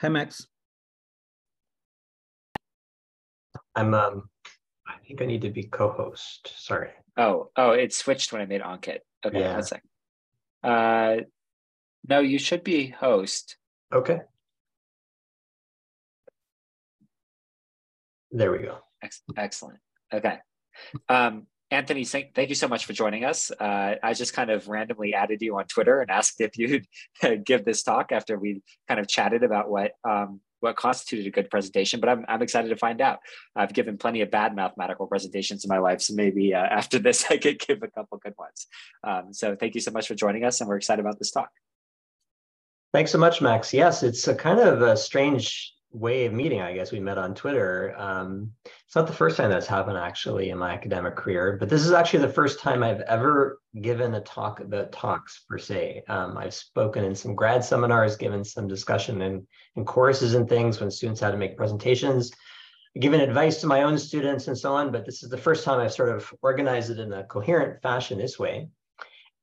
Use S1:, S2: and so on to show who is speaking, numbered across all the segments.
S1: Hi, Max.
S2: I'm um I think I need to be co-host. Sorry.
S3: Oh, oh, it switched when I made OnKit. Okay,
S2: Yeah.
S3: one sec. Uh no, you should be host.
S2: Okay. There we go.
S3: Ex- Excellent. Okay. Um, Anthony, thank, you so much for joining us. Uh, I just kind of randomly added you on Twitter and asked if you'd give this talk after we kind of chatted about what um, what constituted a good presentation. But I'm, I'm excited to find out. I've given plenty of bad mathematical presentations in my life, so maybe uh, after this I could give a couple good ones. Um, so thank you so much for joining us, and we're excited about this talk.
S2: Thanks so much, Max. Yes, it's a kind of a strange way of meeting. I guess we met on Twitter. Um, it's not the first time that's happened actually in my academic career, but this is actually the first time I've ever given a talk about talks per se. Um, I've spoken in some grad seminars, given some discussion in, in courses and things when students had to make presentations, given advice to my own students and so on. But this is the first time I've sort of organized it in a coherent fashion this way.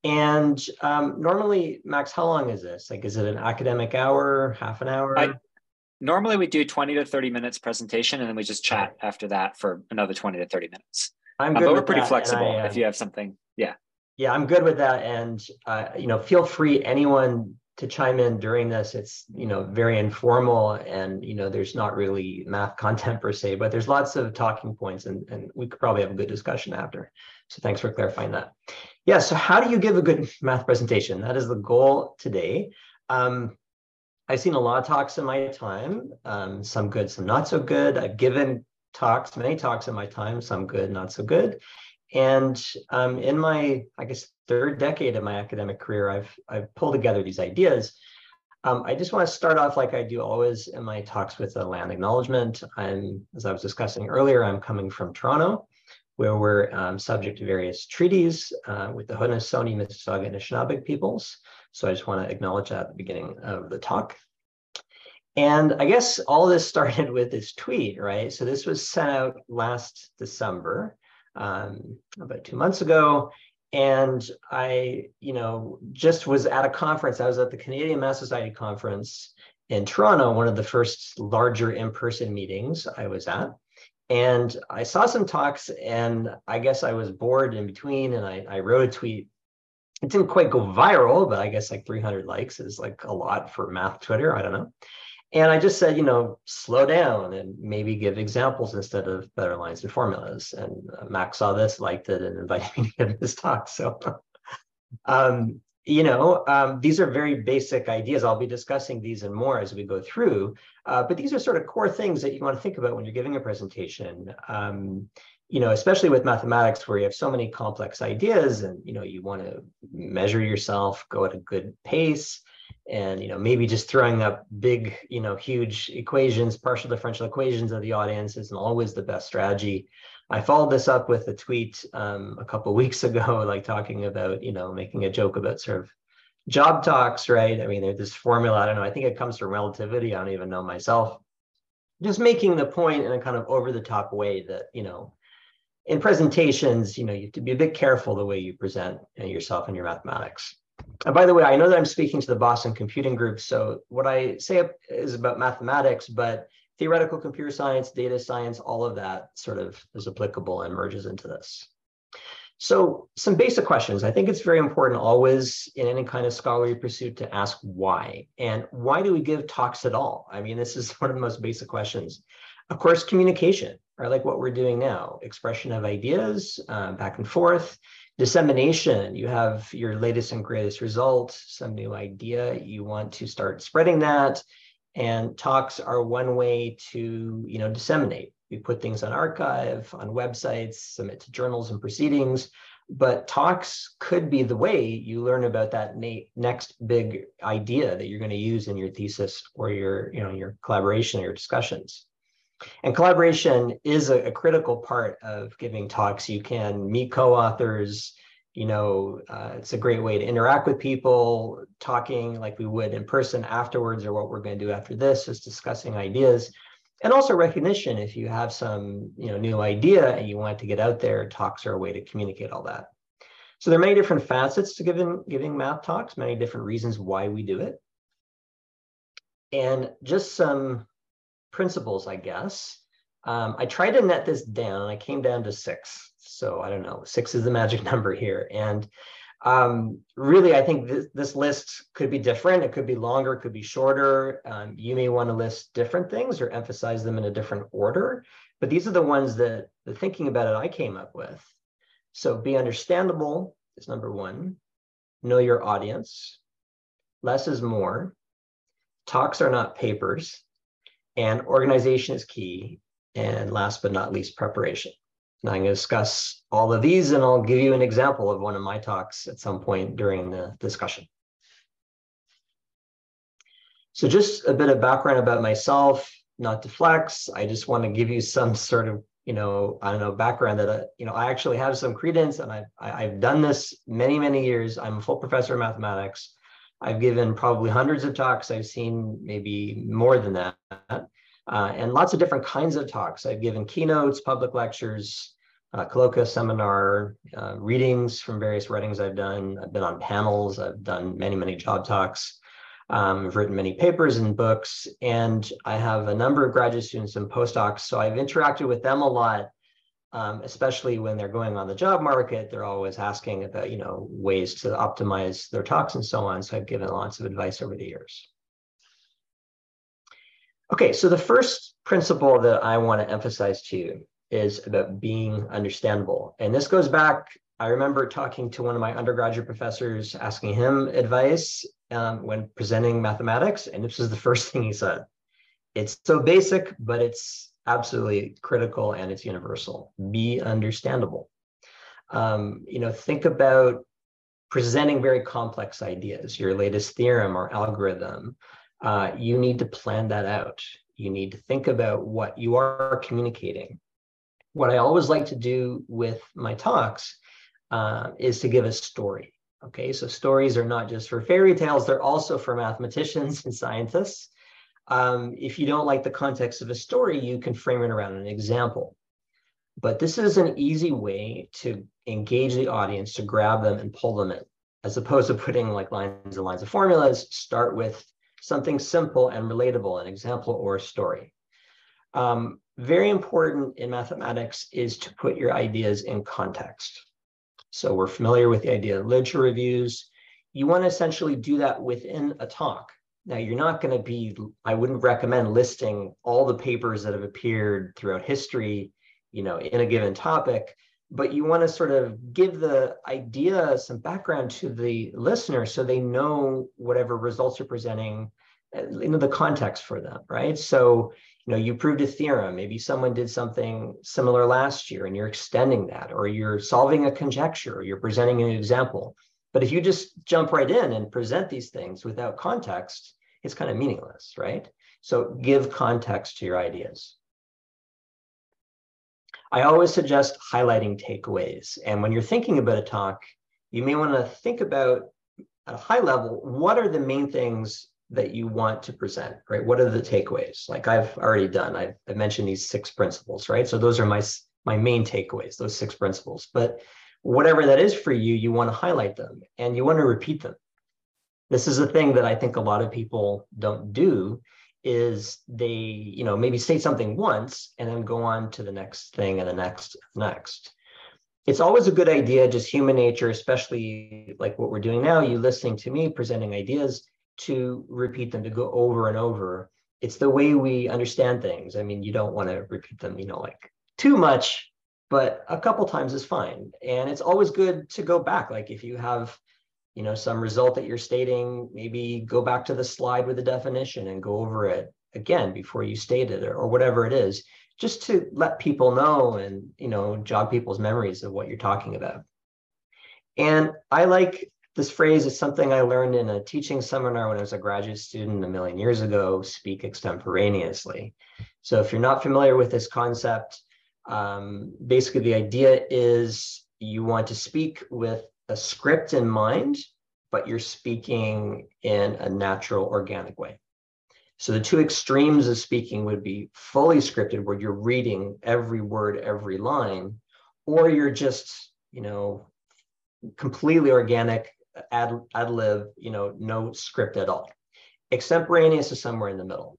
S2: And um, normally, Max, how long is this? Like, is it an academic hour, half an hour?
S3: I- Normally we do 20 to 30 minutes presentation, and then we just chat after that for another 20 to 30 minutes.
S2: I'm
S3: Um,
S2: good
S3: but we're pretty flexible
S2: I,
S3: if
S2: um,
S3: you have something. Yeah.
S2: Yeah, I'm good with that. And, uh, you know, feel free, anyone to chime in during this. It's, you know, very informal and, you know, there's not really math content per se, but there's lots of talking points and, and we could probably have a good discussion after. So thanks for clarifying that. Yeah, so how do you give a good math presentation? That is the goal today. Um, I've seen a lot of talks in my time, um, some good, some not so good. I've given talks, many talks in my time, some good, not so good. And um, in my, I guess, third decade of my academic career, I've I've pulled together these ideas. Um, I just want to start off like I do always in my talks with a land acknowledgement. I'm, as I was discussing earlier, I'm coming from Toronto, where we're um, subject to various treaties uh, with the Haudenosaunee, Mississauga, and Anishinaabeg peoples. So I just want to acknowledge that at the beginning of the talk. And I guess all this started with this tweet, right? So this was sent out last December, um, about two months ago. And I, you know, just was at a conference. I was at the Canadian Math Society conference in Toronto, one of the first larger in-person meetings I was at. And I saw some talks, and I guess I was bored in between, and I, I wrote a tweet. It didn't quite go viral, but I guess like 300 likes is like a lot for math Twitter. I don't know. And I just said, you know, slow down and maybe give examples instead of better lines and formulas. And uh, Max saw this, liked it, and invited me to give this talk. So, um, you know, um, these are very basic ideas. I'll be discussing these and more as we go through. Uh, but these are sort of core things that you want to think about when you're giving a presentation. Um, you know, especially with mathematics, where you have so many complex ideas, and you know, you want to measure yourself, go at a good pace and you know maybe just throwing up big you know huge equations partial differential equations of the audience isn't always the best strategy. I followed this up with a tweet um, a couple weeks ago like talking about you know making a joke about sort of job talks right? I mean there's this formula i don't know i think it comes from relativity i don't even know myself. Just making the point in a kind of over the top way that you know in presentations you know you have to be a bit careful the way you present yourself and your mathematics and by the way, I know that I'm speaking to the Boston Computing Group. So what I say is about mathematics, but theoretical computer science, data science, all of that sort of is applicable and merges into this. So some basic questions. I think it's very important always in any kind of scholarly pursuit to ask why. And why do we give talks at all? I mean, this is one of the most basic questions. Of course, communication, or like what we're doing now, expression of ideas uh, back and forth, dissemination. You have your latest and greatest result some new idea you want to start spreading that and talks are one way to you know disseminate. We put things on arXiv on websites submit to journals and proceedings but talks could be the way you learn about that next big idea that you're going to use in your thesis or your you know your collaboration or your discussions and collaboration is a, a, critical part of giving talks. You can meet co-authors, you know, uh, it's a great way to interact with people, talking like we would in person afterwards, or what we're going to do after this is discussing ideas. And also recognition, if you have some, you know, new idea and you want to get out there, talks are a way to communicate all that. So there are many different facets to giving, giving math talks, many different reasons why we do it. and just some principles, I guess. Um, I tried to net this down and I came down to six. So I don't know, six is the magic number here. And um, really, I think this, this, list could be different. It could be longer, it could be shorter. Um, you may want to list different things or emphasize them in a different order. But these are the ones that the thinking about it I came up with. So be understandable is number one. Know your audience. Less is more. Talks are not papers. And organization is key. And last but not least, preparation. Now I'm going to discuss all of these and I'll give you an example of one of my talks at some point during the discussion. So just a bit of background about myself, not to flex. I just want to give you some sort of, you know, I don't know, background that, uh, you know, I actually have some credence and I've, I've done this many, many years. I'm a full professor of mathematics. I've given probably hundreds of talks. I've seen maybe more than that. Uh, and lots of different kinds of talks. I've given keynotes, public lectures, uh, colloquia, seminar, uh, readings from various writings I've done. I've been on panels. I've done many, many job talks. Um, I've written many papers and books, and I have a number of graduate students and postdocs. So I've interacted with them a lot, um, especially when they're going on the job market. They're always asking about, you know, ways to optimize their talks and so on. So I've given lots of advice over the years. Okay, so the first principle that I want to emphasize to you is about being understandable. And this goes back, I remember talking to one of my undergraduate professors, asking him advice um, when presenting mathematics. And this was the first thing he said. It's so basic, but it's absolutely critical and it's universal. Be understandable. Um, you know, think about presenting very complex ideas, your latest theorem or algorithm, uh, you need to plan that out. You need to think about what you are communicating. What I always like to do with my talks uh, is to give a story. Okay, so stories are not just for fairy tales, they're also for mathematicians and scientists. Um, if you don't like the context of a story, you can frame it around an example. But this is an easy way to engage the audience, to grab them and pull them in, as opposed to putting like lines and lines of formulas. Start with something simple and relatable, an example or a story. Um, very important in mathematics is to put your ideas in context. So we're familiar with the idea of literature reviews. You want to essentially do that within a talk. Now, you're not going to be, I wouldn't recommend listing all the papers that have appeared throughout history, you know, in a given topic, but you want to sort of give the idea some background to the listener so they know whatever results you're presenting uh, you know the context for them right? So you know you proved a theorem. Maybe someone did something similar last year and you're extending that or you're solving a conjecture or you're presenting an example but if you just jump right in and present these things without context it's kind of meaningless right so give context to your ideas I always suggest highlighting takeaways. And when you're thinking about a talk, you may want to think about at a high level, what are the main things that you want to present, right? What are the takeaways? Like I've already done, I've, I've mentioned these six principles, right? So those are my, my main takeaways, those six principles. But whatever that is for you, you want to highlight them and you want to repeat them. This is a thing that I think a lot of people don't do is they, you know, maybe say something once and then go on to the next thing and the next, next. It's always a good idea, just human nature, especially like what we're doing now, you listening to me presenting ideas to repeat them, to go over and over. It's the way we understand things. I mean, you don't want to repeat them, you know, like too much, but a couple times is fine. And it's always good to go back. Like if you have you know, some result that you're stating, maybe go back to the slide with the definition and go over it again before you state it or, or whatever it is, just to let people know and, you know, jog people's memories of what you're talking about. And I like this phrase is something I learned in a teaching seminar when I was a graduate student a million years ago, speak extemporaneously. So if you're not familiar with this concept, um, basically the idea is you want to speak with a script in mind, but you're speaking in a natural, organic way. So the two extremes of speaking would be fully scripted, where you're reading every word, every line, or you're just, you know, completely organic, ad, ad lib, you know, no script at all. Extemporaneous is somewhere in the middle.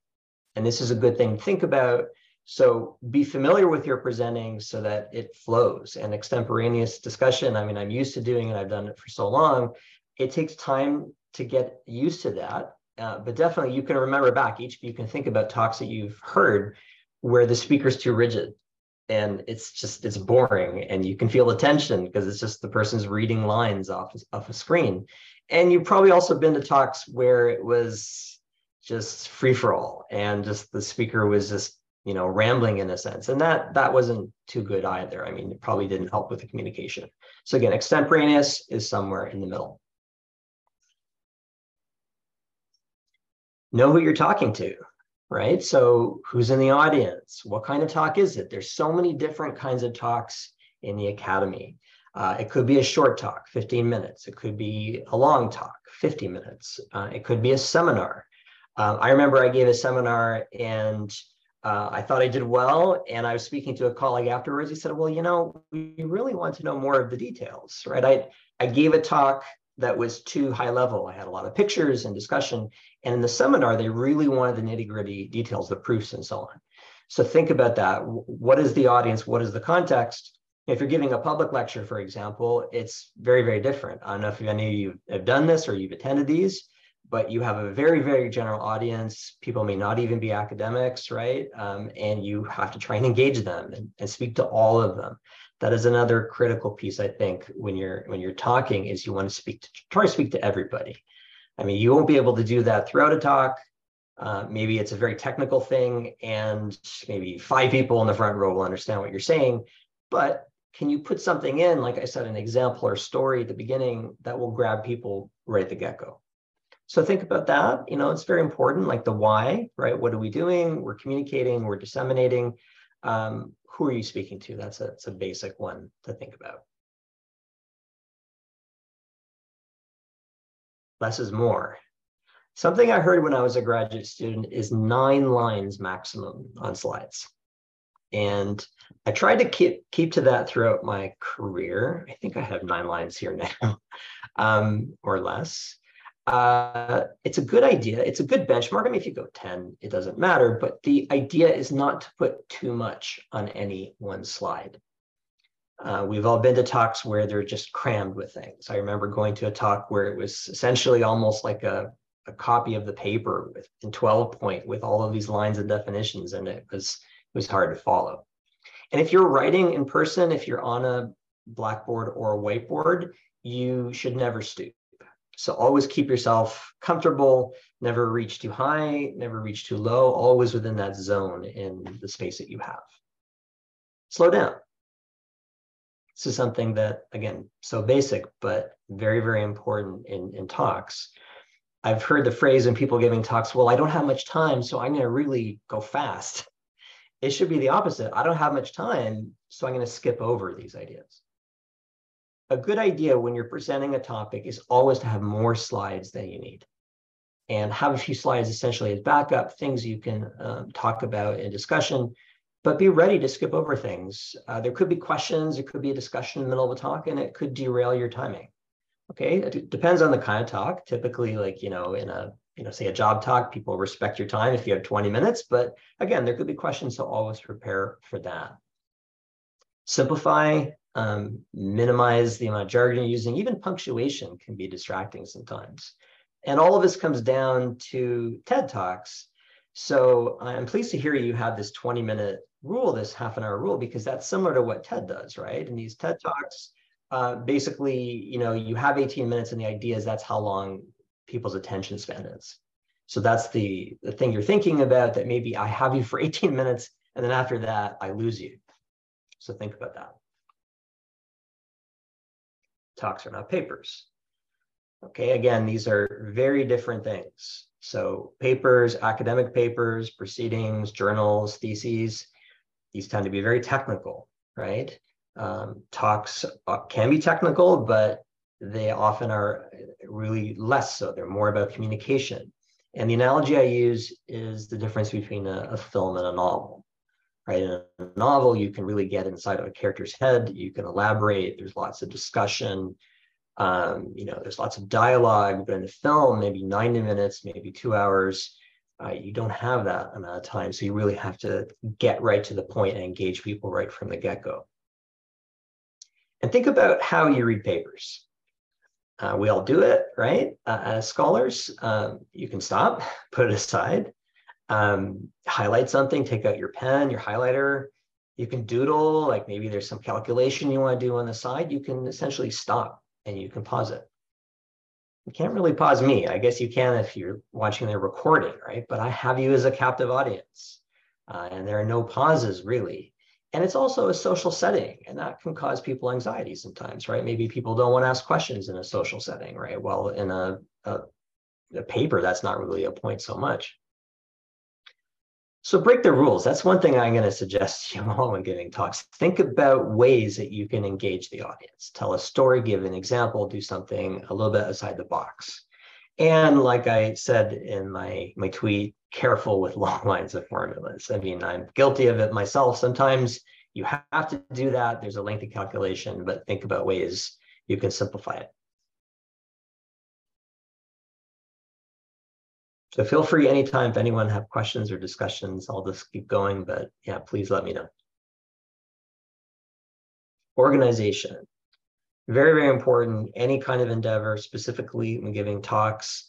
S2: And this is a good thing to think about. So be familiar with your presenting so that it flows. And extemporaneous discussion, I mean, I'm used to doing it, I've done it for so long. It takes time to get used to that. Uh, but definitely you can remember back, each of you can think about talks that you've heard where the speaker's too rigid and it's just it's boring and you can feel the tension because it's just the person's reading lines off off a screen and you've probably also been to talks where it was just free for all and just the speaker was just you know rambling in a sense and that that wasn't too good either i mean it probably didn't help with the communication so again extemporaneous is somewhere in the middle know who you're talking to right? So who's in the audience? What kind of talk is it? There's so many different kinds of talks in the academy. Uh, it could be a short talk, 15 minutes. It could be a long talk, 50 minutes. Uh, it could be a seminar. Uh, I remember I gave a seminar and uh, I thought I did well. And I was speaking to a colleague afterwards. He said, well, you know, we really want to know more of the details, right? I, I gave a talk that was too high level. I had a lot of pictures and discussion. And in the seminar, they really wanted the nitty gritty details, the proofs, and so on. So think about that. What is the audience? What is the context? If you're giving a public lecture, for example, it's very, very different. I don't know if any of you have done this or you've attended these, but you have a very, very general audience. People may not even be academics, right? Um, and you have to try and engage them and, and speak to all of them that is another critical piece i think when you're when you're talking is you want to speak to try to speak to everybody i mean you won't be able to do that throughout a talk uh, maybe it's a very technical thing and maybe five people in the front row will understand what you're saying but can you put something in like i said an example or story at the beginning that will grab people right at the get-go so think about that you know it's very important like the why right what are we doing we're communicating we're disseminating um, who are you speaking to? That's a, that's a basic one to think about. Less is more. Something I heard when I was a graduate student is nine lines maximum on slides. And I tried to keep, keep to that throughout my career. I think I have nine lines here now, um, or less uh, it's a good idea. It's a good benchmark. I mean, if you go 10, it doesn't matter, but the idea is not to put too much on any one slide. Uh, we've all been to talks where they're just crammed with things. I remember going to a talk where it was essentially almost like a, a copy of the paper with in 12 point with all of these lines and definitions, and it was it was hard to follow. And if you're writing in person, if you're on a blackboard or a whiteboard, you should never stoop. So always keep yourself comfortable, never reach too high, never reach too low, always within that zone in the space that you have. Slow down. This is something that, again, so basic, but very, very important in, in talks. I've heard the phrase in people giving talks, well, I don't have much time, so I'm going to really go fast. It should be the opposite. I don't have much time, so I'm going to skip over these ideas a good idea when you're presenting a topic is always to have more slides than you need and have a few slides essentially as backup, things you can um, talk about in discussion, but be ready to skip over things. Uh, there could be questions, there could be a discussion in the middle of a talk, and it could derail your timing. Okay, it depends on the kind of talk. Typically, like, you know, in a, you know, say a job talk, people respect your time if you have 20 minutes, but again, there could be questions, so always prepare for that. Simplify, um, minimize the amount of jargon you're using. Even punctuation can be distracting sometimes. And all of this comes down to TED Talks. So I'm pleased to hear you have this 20 minute rule, this half an hour rule, because that's similar to what TED does, right? And these TED Talks, uh, basically, you know, you have 18 minutes and the idea is that's how long people's attention span is. So that's the, the thing you're thinking about that maybe I have you for 18 minutes and then after that, I lose you. So think about that talks are not papers. Okay, again, these are very different things. So papers, academic papers, proceedings, journals, theses, these tend to be very technical, right? Um, talks uh, can be technical, but they often are really less so. They're more about communication. And the analogy I use is the difference between a, a film and a novel right? In a novel, you can really get inside of a character's head. You can elaborate. There's lots of discussion. Um, you know, there's lots of dialogue, but in a film, maybe 90 minutes, maybe two hours, uh, you don't have that amount of time. So you really have to get right to the point and engage people right from the get go. And think about how you read papers. Uh, we all do it, right? Uh, as scholars, um, you can stop, put it aside, um, highlight something, take out your pen, your highlighter. You can doodle, like maybe there's some calculation you want to do on the side. You can essentially stop and you can pause it. You can't really pause me. I guess you can if you're watching the recording, right? But I have you as a captive audience. Uh, and there are no pauses really. And it's also a social setting, and that can cause people anxiety sometimes, right? Maybe people don't want to ask questions in a social setting, right? Well, in a, a, a paper, that's not really a point so much. So break the rules. That's one thing I'm going to suggest to you all when giving talks. Think about ways that you can engage the audience. Tell a story, give an example, do something a little bit outside the box. And like I said in my, my tweet, careful with long lines of formulas. I mean, I'm guilty of it myself. Sometimes you have to do that. There's a lengthy calculation, but think about ways you can simplify it. So feel free anytime if anyone have questions or discussions, I'll just keep going, but yeah, please let me know. Organization, very, very important. Any kind of endeavor, specifically when giving talks.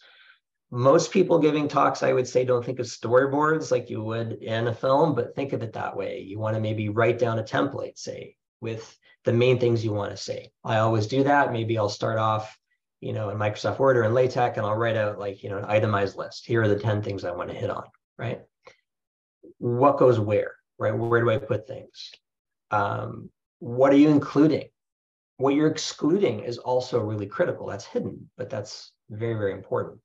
S2: Most people giving talks, I would say, don't think of storyboards like you would in a film, but think of it that way. You want to maybe write down a template, say, with the main things you want to say. I always do that. Maybe I'll start off you know, in Microsoft Word or in LaTeX, and I'll write out like, you know, an itemized list. Here are the 10 things I want to hit on, right? What goes where, right? Where do I put things? Um, what are you including? What you're excluding is also really critical. That's hidden, but that's very, very important.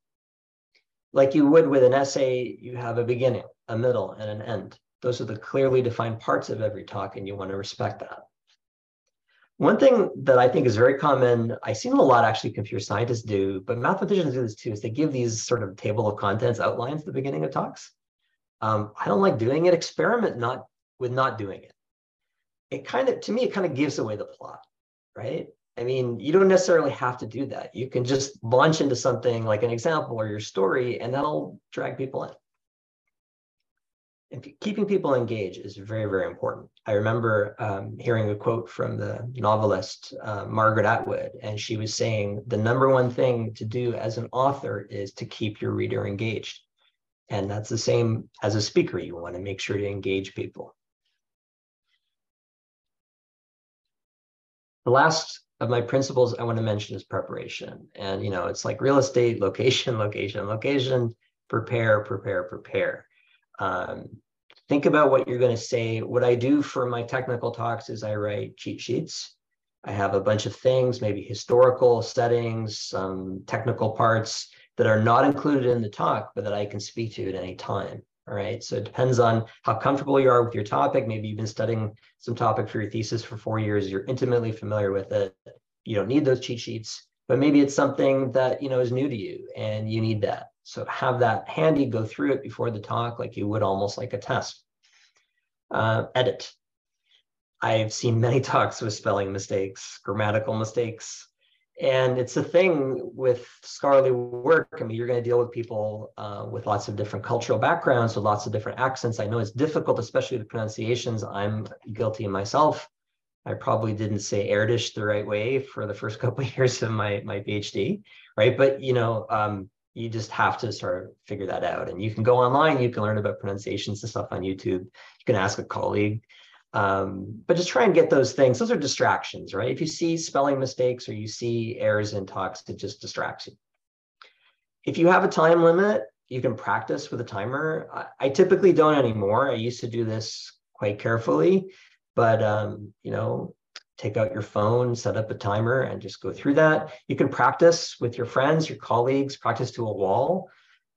S2: Like you would with an essay, you have a beginning, a middle, and an end. Those are the clearly defined parts of every talk, and you want to respect that. One thing that I think is very common, I've seen a lot actually computer scientists do, but mathematicians do this too, is they give these sort of table of contents outlines at the beginning of talks. Um, I don't like doing it. Experiment not with not doing it. It kind of, to me, it kind of gives away the plot, right? I mean, you don't necessarily have to do that. You can just launch into something like an example or your story, and that'll drag people in And keeping people engaged is very, very important. I remember um, hearing a quote from the novelist uh, Margaret Atwood, and she was saying the number one thing to do as an author is to keep your reader engaged. And that's the same as a speaker. You want to make sure to engage people. The last of my principles I want to mention is preparation. And, you know, it's like real estate, location, location, location, prepare, prepare, prepare. Um, think about what you're going to say. What I do for my technical talks is I write cheat sheets. I have a bunch of things, maybe historical settings, some technical parts that are not included in the talk, but that I can speak to at any time. All right. So it depends on how comfortable you are with your topic. Maybe you've been studying some topic for your thesis for four years. You're intimately familiar with it. You don't need those cheat sheets, but maybe it's something that you know is new to you and you need that. So have that handy, go through it before the talk like you would almost like a test. Uh, edit. I've seen many talks with spelling mistakes, grammatical mistakes, and it's a thing with scholarly work. I mean, you're going to deal with people uh, with lots of different cultural backgrounds, with lots of different accents. I know it's difficult, especially the pronunciations. I'm guilty myself. I probably didn't say Erdős the right way for the first couple of years of my my PhD, right? But you know, um, you just have to sort of figure that out. And you can go online, you can learn about pronunciations and stuff on YouTube. You can ask a colleague. Um, but just try and get those things. Those are distractions, right? If you see spelling mistakes or you see errors in talks, it just distracts you. If you have a time limit, you can practice with a timer. I, I typically don't anymore. I used to do this quite carefully, but um, you know, take out your phone, set up a timer, and just go through that. You can practice with your friends, your colleagues, practice to a wall.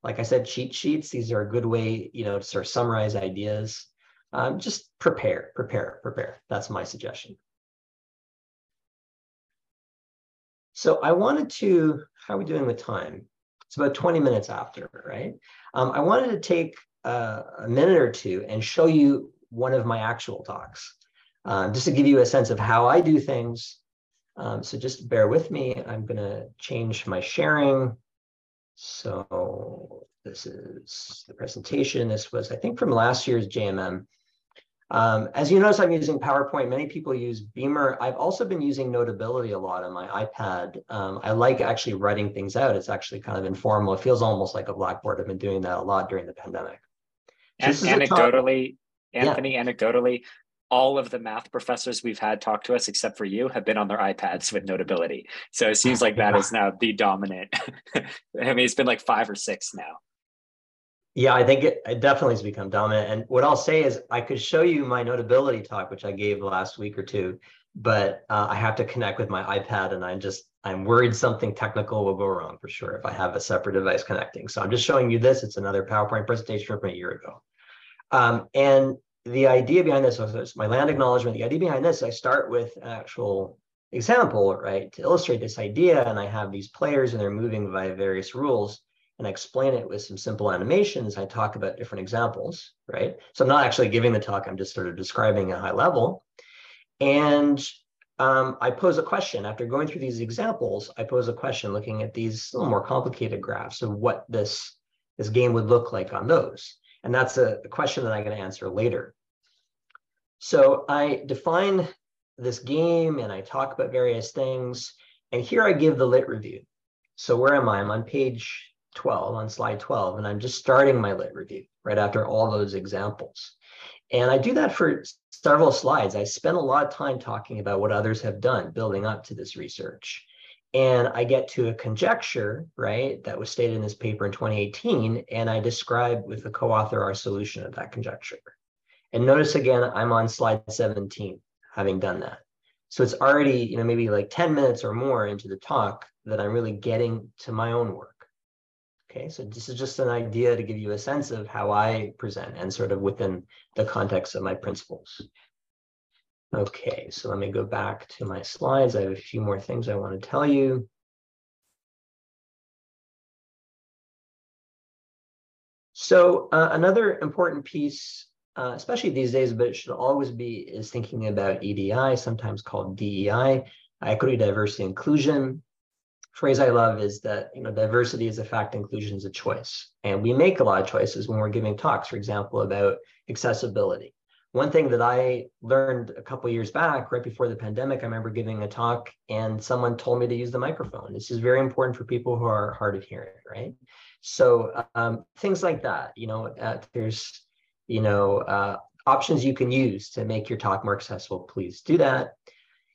S2: Like I said, cheat sheets, these are a good way, you know, to sort of summarize ideas. Um, just prepare, prepare, prepare. That's my suggestion. So I wanted to, how are we doing with time? It's about 20 minutes after, right? Um, I wanted to take uh, a minute or two and show you one of my actual talks um, just to give you a sense of how I do things Um, so just bear with me. I'm going to change my sharing. So this is the presentation. This was, I think, from last year's JMM. Um, as you notice, I'm using PowerPoint. Many people use Beamer. I've also been using Notability a lot on my iPad. Um, I like actually writing things out. It's actually kind of informal. It feels almost like a Blackboard. I've been doing that a lot during the pandemic.
S3: And anecdotally, Anthony, yeah. anecdotally, all of the math professors we've had talk to us, except for you, have been on their iPads with Notability. So it seems like that is now the dominant. I mean, it's been like five or six now.
S2: Yeah, I think it, it, definitely has become dominant. And what I'll say is, I could show you my notability talk, which I gave last week or two, but uh, I have to connect with my iPad, and I'm just I'm worried something technical will go wrong for sure if I have a separate device connecting. So I'm just showing you this. It's another PowerPoint presentation from a year ago. Um, and the idea behind this was my land acknowledgement. The idea behind this, I start with an actual example, right, to illustrate this idea, and I have these players and they're moving by various rules and I explain it with some simple animations. I talk about different examples, right? So I'm not actually giving the talk, I'm just sort of describing a high level. And um, I pose a question. After going through these examples, I pose a question looking at these little more complicated graphs of what this, this game would look like on those. And that's a, a question that I'm going to answer later. So I define this game and I talk about various things. And here I give the lit review. So where am I? I'm on page 12, on slide 12, and I'm just starting my lit review right after all those examples. And I do that for several slides. I spend a lot of time talking about what others have done building up to this research. And I get to a conjecture, right, that was stated in this paper in 2018, and I describe with the co-author our solution of that conjecture. And notice again, I'm on slide 17, having done that. So it's already, you know, maybe like 10 minutes or more into the talk that I'm really getting to my own work. Okay, so this is just an idea to give you a sense of how I present and sort of within the context of my principles. Okay, so let me go back to my slides. I have a few more things I want to tell you. So uh, another important piece, uh, especially these days, but it should always be, is thinking about EDI, sometimes called DEI, equity, diversity, inclusion phrase I love is that you know diversity is a fact, inclusion is a choice, and we make a lot of choices when we're giving talks, for example, about accessibility. One thing that I learned a couple years back, right before the pandemic, I remember giving a talk, and someone told me to use the microphone. This is very important for people who are hard of hearing, right? So um, things like that, you know, uh, there's you know uh, options you can use to make your talk more accessible. Please do that.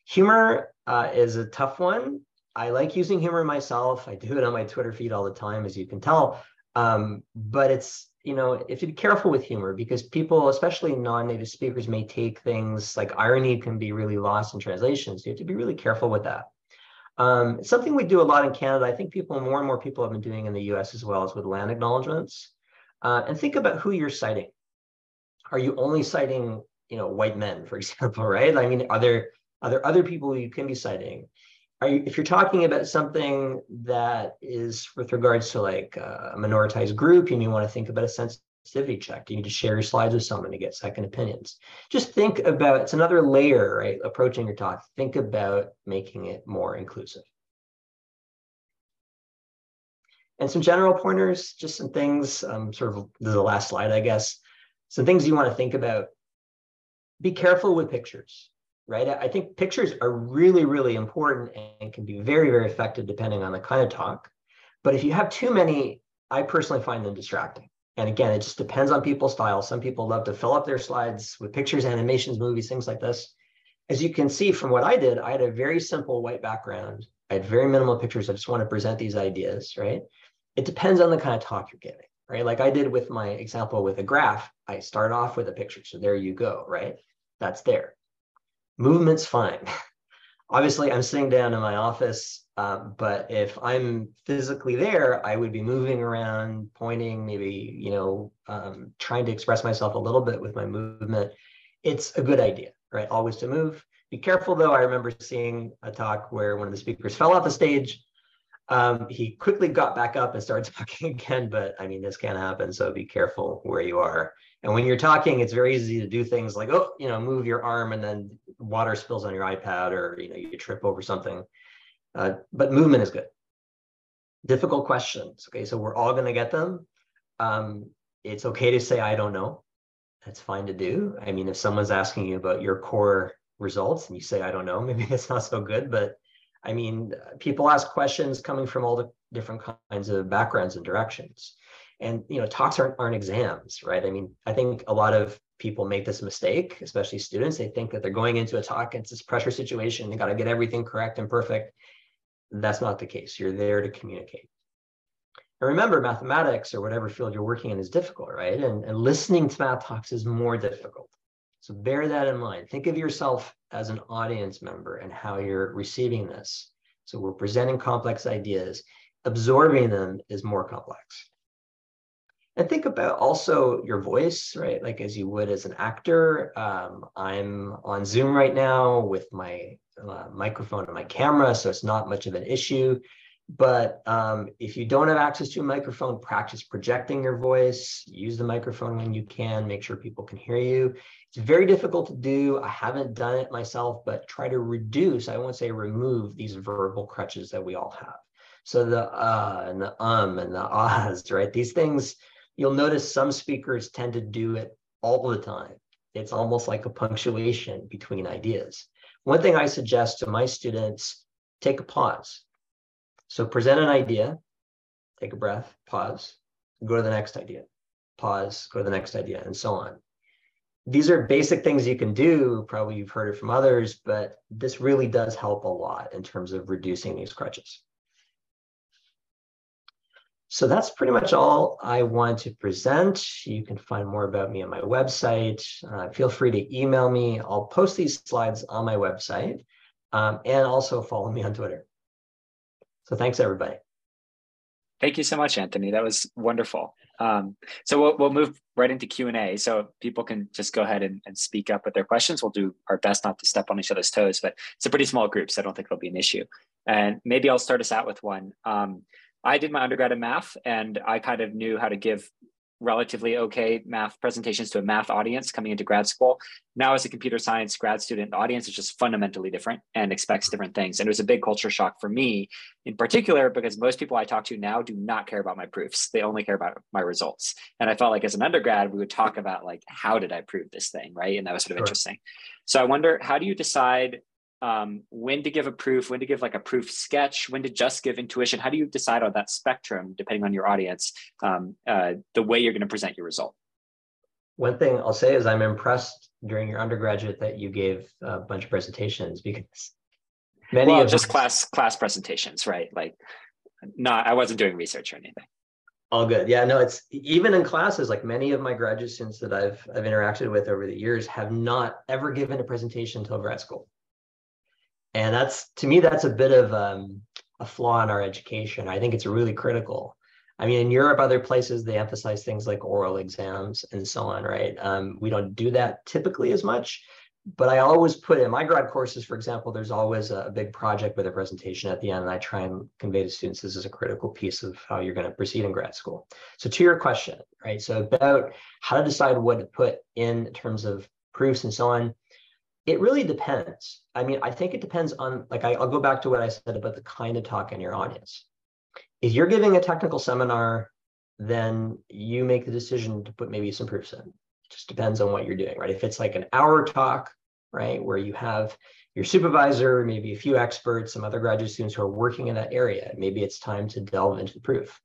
S2: Humor uh, is a tough one I like using humor myself. I do it on my Twitter feed all the time, as you can tell. Um, but it's you know, if you be careful with humor because people, especially non-native speakers, may take things like irony can be really lost in translation. So you have to be really careful with that. Um, something we do a lot in Canada. I think people, more and more people have been doing in the US as well as with land acknowledgements. Uh, and think about who you're citing. Are you only citing, you know, white men, for example, right? I mean, are there are there other people you can be citing? Are you, if you're talking about something that is with regards to like a minoritized group, you may want to think about a sensitivity check. You need to share your slides with someone to get second opinions. Just think about it's another layer, right? Approaching your talk. Think about making it more inclusive. And some general pointers, just some things, um, sort of the last slide, I guess. Some things you want to think about. Be careful with pictures right? I think pictures are really, really important and can be very, very effective depending on the kind of talk. But if you have too many, I personally find them distracting. And again, it just depends on people's style. Some people love to fill up their slides with pictures, animations, movies, things like this. As you can see from what I did, I had a very simple white background. I had very minimal pictures. I just want to present these ideas, right? It depends on the kind of talk you're giving, right? Like I did with my example with a graph. I start off with a picture. So there you go, right? That's there movement's fine. Obviously, I'm sitting down in my office, uh, but if I'm physically there, I would be moving around, pointing, maybe, you know, um, trying to express myself a little bit with my movement. It's a good idea, right? Always to move. Be careful though. I remember seeing a talk where one of the speakers fell off the stage. Um, he quickly got back up and started talking again, but I mean, this can happen. So be careful where you are And when you're talking, it's very easy to do things like, oh, you know, move your arm and then water spills on your iPad or, you know, you trip over something. Uh, but movement is good. Difficult questions. Okay. So we're all going to get them. Um, it's okay to say, I don't know. That's fine to do. I mean, if someone's asking you about your core results and you say, I don't know, maybe it's not so good. But I mean, people ask questions coming from all the different kinds of backgrounds and directions and you know talks aren't, aren't exams right? I mean i think a lot of people make this mistake especially students. They think that they're going into a talk it's this pressure situation they got to get everything correct and perfect. That's not the case. You're there to communicate. And remember mathematics or whatever field you're working in is difficult right? And, and listening to math talks is more difficult. So bear that in mind. Think of yourself as an audience member and how you're receiving this. So we're presenting complex ideas. Absorbing them is more complex and think about also your voice right? Like as you would as an actor um, i'm on zoom right now with my uh, microphone and my camera so it's not much of an issue. But um, if you don't have access to a microphone practice projecting your voice. Use the microphone when you can. Make sure people can hear you. It's very difficult to do. I haven't done it myself but try to reduce i won't say remove these verbal crutches that we all have. So the uh and the um and the ahs right? These things you'll notice some speakers tend to do it all the time. It's almost like a punctuation between ideas. One thing I suggest to my students, take a pause. So present an idea, take a breath, pause, go to the next idea, pause, go to the next idea, and so on. These are basic things you can do. Probably you've heard it from others, but this really does help a lot in terms of reducing these crutches. So that's pretty much all I want to present. You can find more about me on my website. Uh, feel free to email me. I'll post these slides on my website um, and also follow me on Twitter. So thanks, everybody.
S3: Thank you so much, Anthony. That was wonderful. Um, so we'll, we'll move right into Q&A. So people can just go ahead and, and speak up with their questions. We'll do our best not to step on each other's toes, but it's a pretty small group, so I don't think it'll be an issue. And maybe I'll start us out with one. Um, I did my undergrad in math and I kind of knew how to give relatively okay math presentations to a math audience coming into grad school. Now, as a computer science grad student, the audience is just fundamentally different and expects mm-hmm. different things. And it was a big culture shock for me in particular, because most people I talk to now do not care about my proofs. They only care about my results. And I felt like as an undergrad, we would talk about like, how did I prove this thing? Right. And that was sort of sure. interesting. So I wonder, how do you decide um, when to give a proof, when to give like a proof sketch, when to just give intuition. How do you decide on that spectrum, depending on your audience, um, uh, the way you're going to present your result?
S2: One thing I'll say is I'm impressed during your undergraduate that you gave a bunch of presentations because
S3: many well, of just us, class class presentations, right? Like, not I wasn't doing research or anything.
S2: All good. Yeah, no, it's even in classes, like many of my graduate students that I've I've interacted with over the years have not ever given a presentation until grad school and that's to me that's a bit of um, a flaw in our education. I think it's really critical. I mean in europe other places they emphasize things like oral exams and so on right? Um, we don't do that typically as much but i always put in my grad courses for example there's always a, a big project with a presentation at the end and i try and convey to students this is a critical piece of how you're going to proceed in grad school. So to your question right? So about how to decide what to put in terms of proofs and so on it really depends. I mean, I think it depends on, like, I, will go back to what I said about the kind of talk in your audience. If you're giving a technical seminar, then you make the decision to put maybe some proofs in. It just depends on what you're doing, right? If it's like an hour talk, right, where you have your supervisor, maybe a few experts, some other graduate students who are working in that area, maybe it's time to delve into the proof.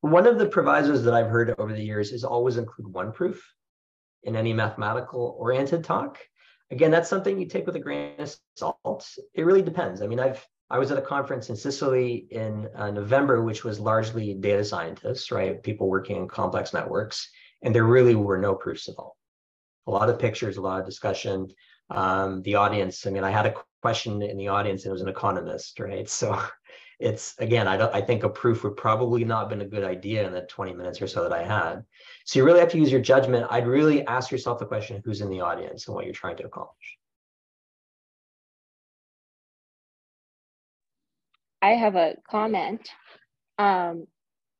S2: One of the provisos that I've heard over the years is always include one proof in any mathematical oriented talk again, that's something you take with a grain of salt. It really depends. I mean, I've I was at a conference in Sicily in uh, November, which was largely data scientists, right? People working in complex networks, and there really were no proofs at all. A lot of pictures, a lot of discussion. Um, the audience, I mean, I had a question in the audience, and it was an economist, right? So it's again, I don't I think a proof would probably not have been a good idea in the 20 minutes or so that I had. So you really have to use your judgment. I'd really ask yourself the question who's in the audience and what you're trying to accomplish.
S1: I have a comment. Um,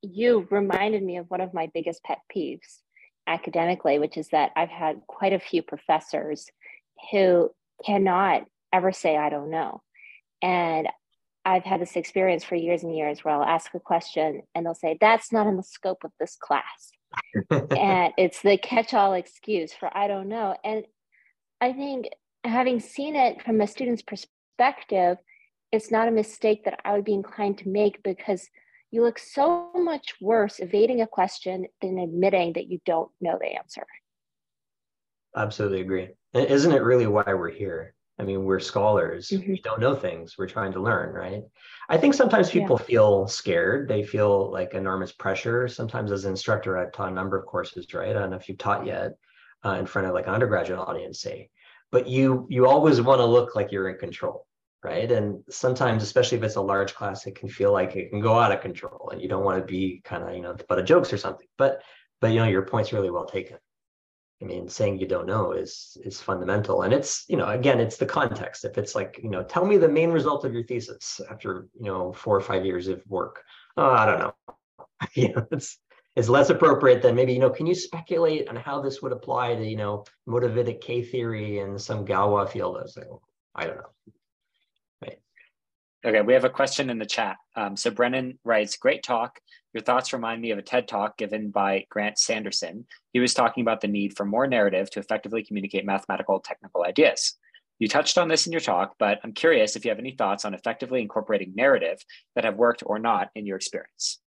S1: you reminded me of one of my biggest pet peeves. academically, which is that I've had quite a few professors who cannot ever say, I don't know. And I've had this experience for years and years where I'll ask a question and they'll say, That's not in the scope of this class. and it's the catch all excuse for I don't know. And I think having seen it from a student's perspective, it's not a mistake that I would be inclined to make because you look so much worse evading a question than admitting that you don't know the answer.
S2: Absolutely agree. And isn't it really why we're here? I mean, we're scholars. Mm-hmm. We don't know things. We're trying to learn, right? I think sometimes people yeah. feel scared. They feel like enormous pressure. Sometimes, as an instructor, I've taught a number of courses, right? I don't know if you've taught yet uh, in front of like an undergraduate audience, say, but you you always want to look like you're in control right and sometimes especially if it's a large class it can feel like it can go out of control and you don't want to be kind of you know but of jokes or something but but you know your point's really well taken i mean saying you don't know is is fundamental. And it's you know again it's the context. If it's like you know tell me the main result of your thesis after you know four or five years of work. Oh i don't know. You know it's it's less appropriate than maybe you know can you speculate on how this would apply to you know motivic k theory and some galois field? I was like i don't know
S3: Okay, we have a question in the chat. Um, so Brennan writes, great talk. Your thoughts remind me of a TED talk given by Grant Sanderson. He was talking about the need for more narrative to effectively communicate mathematical technical ideas. You touched on this in your talk, but I'm curious if you have any thoughts on effectively incorporating narrative that have worked or not in your experience.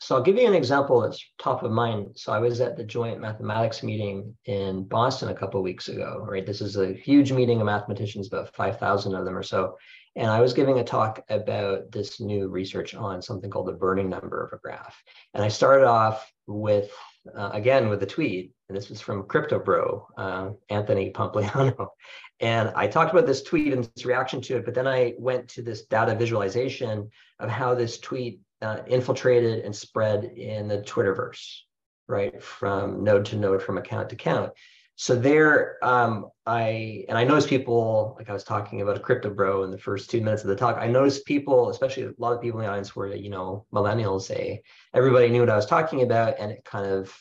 S2: So I'll give you an example that's top of mind. So I was at the joint mathematics meeting in Boston a couple weeks ago, right? This is a huge meeting of mathematicians, about 5,000 of them or so. And I was giving a talk about this new research on something called the burning number of a graph. And I started off with, uh, again, with a tweet, and this was from Crypto Bro, uh, Anthony Pompliano. And I talked about this tweet and its reaction to it, but then I went to this data visualization of how this tweet uh, infiltrated and spread in the Twitterverse, right? From node to node, from account to account so there um, i and i noticed people like i was talking about a crypto bro in the first two minutes of the talk i noticed people especially a lot of people in the audience were you know millennials say everybody knew what i was talking about and it kind of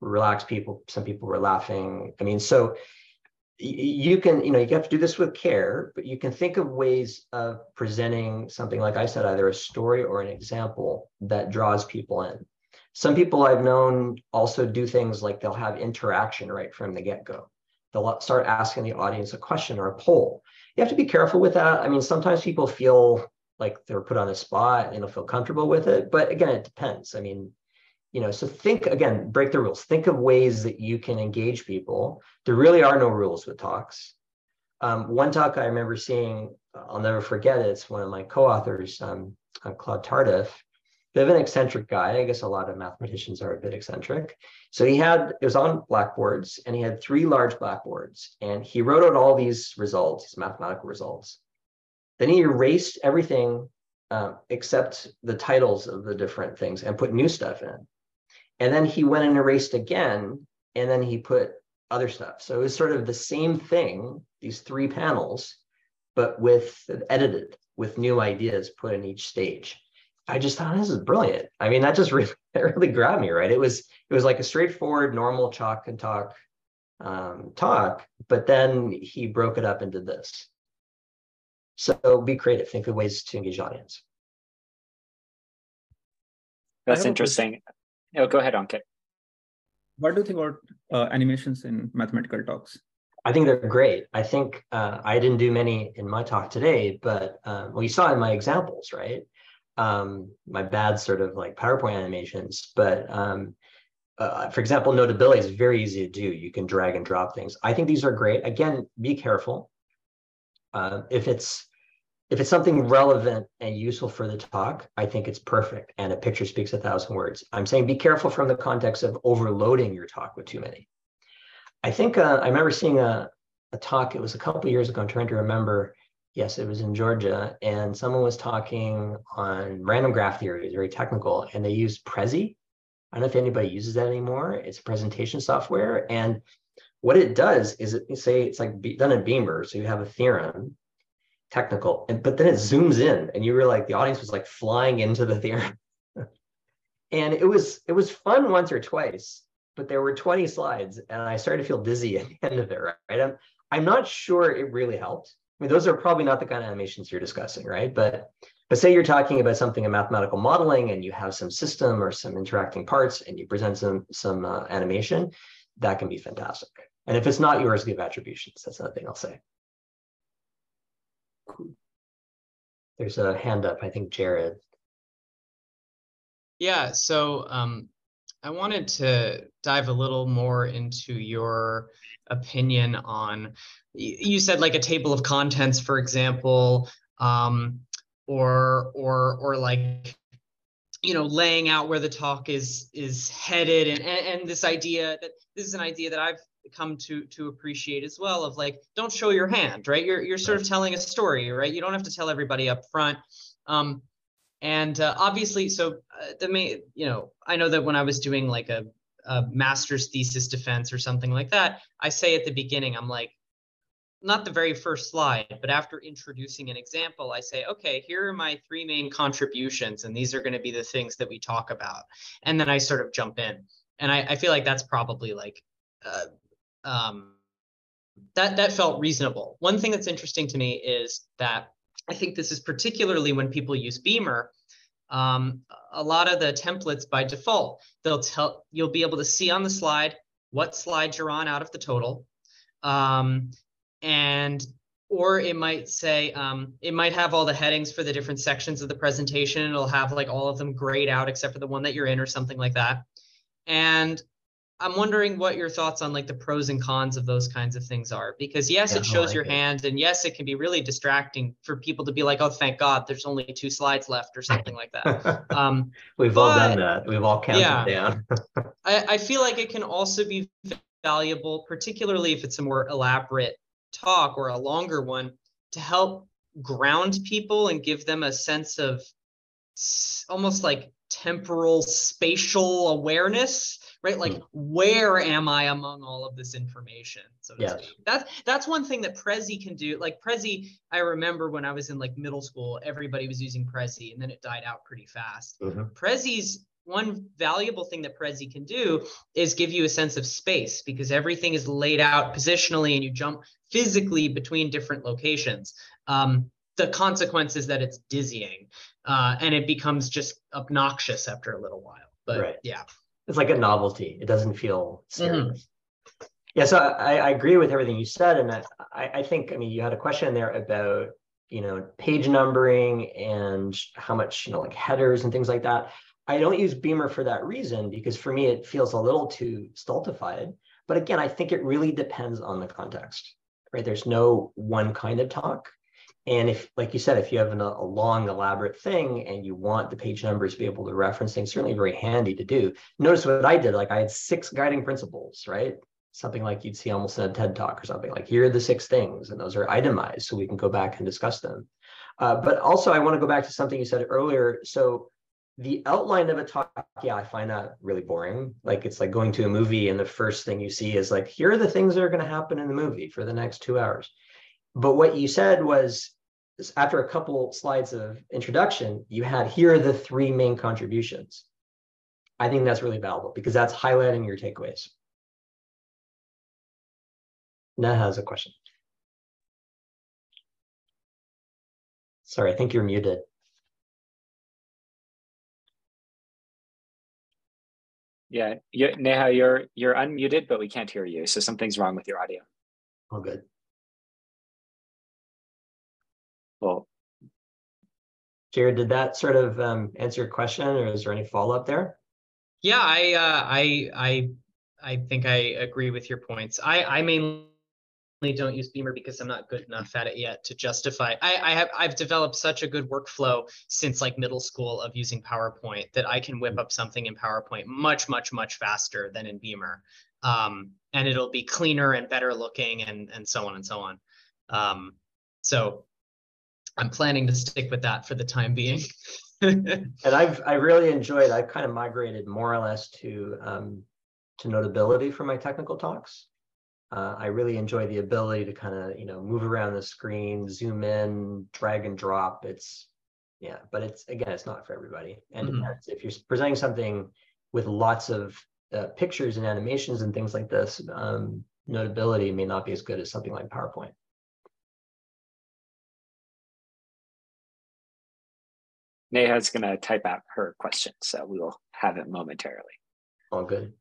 S2: relaxed people some people were laughing. I mean so you can you know you have to do this with care but you can think of ways of presenting something like i said either a story or an example that draws people in some people I've known also do things like they'll have interaction right from the get go. They'll start asking the audience a question or a poll. You have to be careful with that. I mean, sometimes people feel like they're put on the spot and they'll feel comfortable with it. But again, it depends. I mean, you know, so think again, break the rules. Think of ways that you can engage people. There really are no rules with talks. Um, one talk I remember seeing, I'll never forget it. It's one of my co-authors, um, uh, Claude Tardif bit of an eccentric guy. I guess a lot of mathematicians are a bit eccentric. So he had, it was on blackboards and he had three large blackboards and he wrote out all these results, these mathematical results. Then he erased everything um, except the titles of the different things and put new stuff in. And then he went and erased again and then he put other stuff. So it was sort of the same thing, these three panels, but with edited with new ideas put in each stage. I just thought this is brilliant. I mean, that just really, that really grabbed me, right? It was it was like a straightforward, normal chalk and talk um, talk, but then he broke it up into this. So be creative. Think of ways to engage audience.
S3: That's interesting. Oh, go ahead, Ankit.
S4: What do you think about uh, animations in mathematical talks?
S2: I think they're great. I think uh, I didn't do many in my talk today, but um, well, you saw in my examples, right? Um, my bad sort of like PowerPoint animations, but um, uh, for example, notability is very easy to do. You can drag and drop things. I think these are great. Again, be careful. Uh, if it's if it's something relevant and useful for the talk, I think it's perfect. And a picture speaks a thousand words. I'm saying be careful from the context of overloading your talk with too many. I think uh, I remember seeing a, a talk, it was a couple years ago, I'm trying to remember, Yes, it was in Georgia, and someone was talking on random graph theory. It's very technical, and they used Prezi. I don't know if anybody uses that anymore. It's a presentation software, and what it does is it say it's like done in Beamer, so you have a theorem, technical, and but then it zooms in, and you were like the audience was like flying into the theorem, and it was it was fun once or twice, but there were 20 slides and I started to feel dizzy at the end of it, right? I'm, I'm not sure it really helped. I mean, those are probably not the kind of animations you're discussing, right? But but say you're talking about something in mathematical modeling and you have some system or some interacting parts and you present some some uh, animation, that can be fantastic. And if it's not yours, give attributions. That's another thing I'll say. There's a hand up, I think Jared.
S5: Yeah, so um, I wanted to dive a little more into your opinion on, you said like a table of contents, for example, um, or or or like you know laying out where the talk is is headed and, and and this idea that this is an idea that I've come to to appreciate as well of like don't show your hand right? You're you're sort of telling a story right? You don't have to tell everybody up front. Um and uh, obviously so uh, the main you know i know that when i was doing like a, a master's thesis defense or something like that i say at the beginning i'm like not the very first slide, but after introducing an example, I say, okay, here are my three main contributions, and these are going to be the things that we talk about. And then I sort of jump in. And I, I feel like that's probably like uh, um, that that felt reasonable. One thing that's interesting to me is that I think this is particularly when people use Beamer. Um, a lot of the templates by default, they'll tell you'll be able to see on the slide what slide you're on out of the total, um, and or it might say um, it might have all the headings for the different sections of the presentation. It'll have like all of them grayed out except for the one that you're in or something like that. And I'm wondering what your thoughts on like the pros and cons of those kinds of things are. Because yes, yeah, it shows like your it. hand, and yes, it can be really distracting for people to be like, "Oh, thank God, there's only two slides left," or something like that. Um,
S2: We've but, all done that. We've all counted yeah, down.
S5: I, I feel like it can also be valuable, particularly if it's a more elaborate talk or a longer one, to help ground people and give them a sense of almost like temporal spatial awareness right like mm. where am i among all of this information so yes. that's that's one thing that prezi can do like prezi i remember when i was in like middle school everybody was using prezi and then it died out pretty fast mm-hmm. prezi's one valuable thing that prezi can do is give you a sense of space because everything is laid out positionally and you jump physically between different locations um, the consequence is that it's dizzying uh, and it becomes just obnoxious after a little while but right. yeah
S2: it's like a novelty. It doesn't feel serious. Mm-hmm. Yeah, so I, I, agree with everything you said, and I, I think I mean you had a question there about you know page numbering and how much you know like headers and things like that. I don't use Beamer for that reason because for me it feels a little too stultified. But again, I think it really depends on the context, right? There's no one kind of talk. And if, like you said, if you have an, a long, elaborate thing and you want the page numbers to be able to reference things, certainly very handy to do. Notice what I did, like I had six guiding principles, right? Something like you'd see almost in a TED talk or something like, here are the six things, and those are itemized so we can go back and discuss them. Uh, but also, I want to go back to something you said earlier. So, the outline of a talk, yeah, I find that really boring. Like, it's like going to a movie, and the first thing you see is like, here are the things that are going to happen in the movie for the next two hours. But what you said was after a couple slides of introduction, you had here are the three main contributions. I think that's really valuable because that's highlighting your takeaways. Neha has a question. Sorry, I think you're muted.
S3: Yeah, you, Neha, you're you're unmuted, but we can't hear you. So something's wrong with your audio.
S2: All good.
S3: Well,
S2: Jared, did that sort of um, answer your question, or is there any follow up there?
S5: Yeah, I, uh, I, I, I think I agree with your points. I, I mainly don't use Beamer because I'm not good enough at it yet to justify. I, I have I've developed such a good workflow since like middle school of using PowerPoint that I can whip up something in PowerPoint much, much, much faster than in Beamer. Um, and it'll be cleaner and better looking and and so on and so on. Um, so I'm planning to stick with that for the time being.
S2: and I've I really enjoyed. I've kind of migrated more or less to um, to Notability for my technical talks. Uh, I really enjoy the ability to kind of you know move around the screen, zoom in, drag and drop. It's yeah, but it's again, it's not for everybody. And mm-hmm. if you're presenting something with lots of uh, pictures and animations and things like this, um, notability may not be as good as something like PowerPoint.
S3: Neha's going to type out her question, so we will have it momentarily.
S2: All good.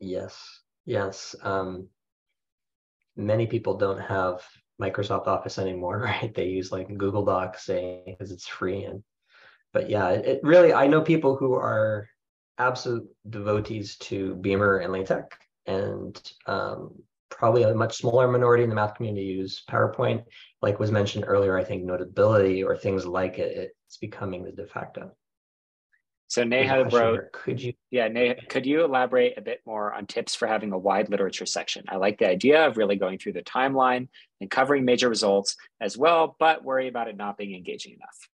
S2: Yes, yes. Um, many people don't have Microsoft Office anymore, right? They use like Google Docs, say, because it's free. And but yeah, it, it really I know people who are absolute devotees to Beamer and LaTeX, and um, probably a much smaller minority in the math community use PowerPoint. Like was mentioned earlier, I think Notability or things like it, it's becoming the de facto.
S3: So Neha wrote,
S2: could you?
S3: Yeah, Neha, could you elaborate a bit more on tips for having a wide literature section? I like the idea of really going through the timeline and covering major results as well, but worry about it not being engaging enough.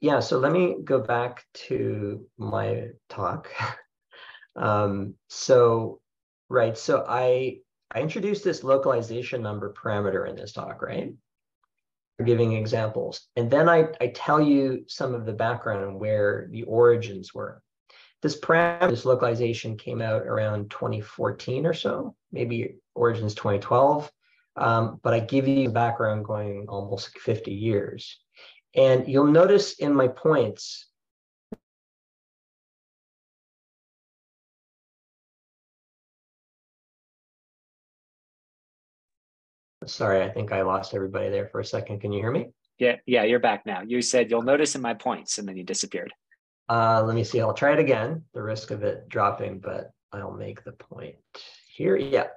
S2: Yeah, so let me go back to my talk. um, so, right, so I I introduced this localization number parameter in this talk, right? For giving examples. And then I, I tell you some of the background where the origins were. This parameter, this localization came out around 2014 or so, maybe origins 2012. Um, but I give you background going almost 50 years. And you'll notice in my points, Sorry, I think I lost everybody there for a second. Can you hear me?
S3: Yeah, yeah, you're back now. You said you'll notice in my points and then you disappeared.
S2: Uh, let me see. I'll try it again. The risk of it dropping, but I'll make the point here. Yeah,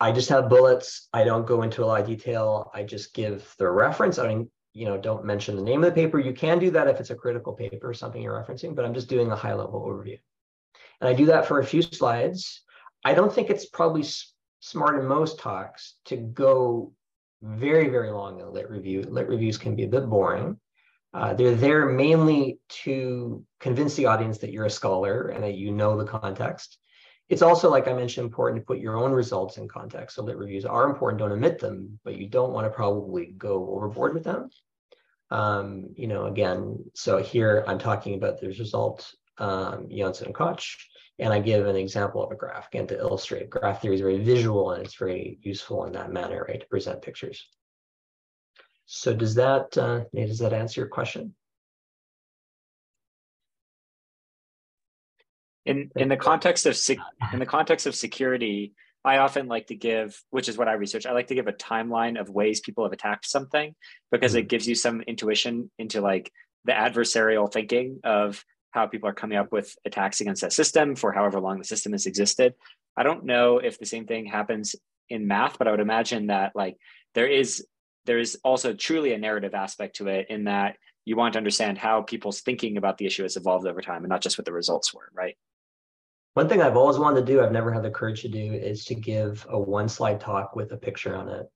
S2: I just have bullets. I don't go into a lot of detail. I just give the reference. I mean, you know, don't mention the name of the paper. You can do that if it's a critical paper, or something you're referencing, but I'm just doing a high level overview. And I do that for a few slides. I don't think it's probably smart in most talks to go very, very long in lit review. Lit reviews can be a bit boring. Uh, they're there mainly to convince the audience that you're a scholar and that you know the context. It's also, like I mentioned, important to put your own results in context. So lit reviews are important, don't omit them, but you don't want to probably go overboard with them. Um, you know, again, so here I'm talking about the result, um, Janssen and Koch. And I give an example of a graph, again, to illustrate. Graph theory is very visual and it's very useful in that manner, right, to present pictures. So does that, uh, does that answer your question?
S3: In, in the context of in the context of security, I often like to give, which is what I research. I like to give a timeline of ways people have attacked something because mm -hmm. it gives you some intuition into like the adversarial thinking of how people are coming up with attacks against that system for however long the system has existed. I don't know if the same thing happens in math, but I would imagine that like there is there is also truly a narrative aspect to it in that you want to understand how people's thinking about the issue has evolved over time and not just what the results were, right?
S2: One thing I've always wanted to do, I've never had the courage to do, is to give a one slide talk with a picture on it.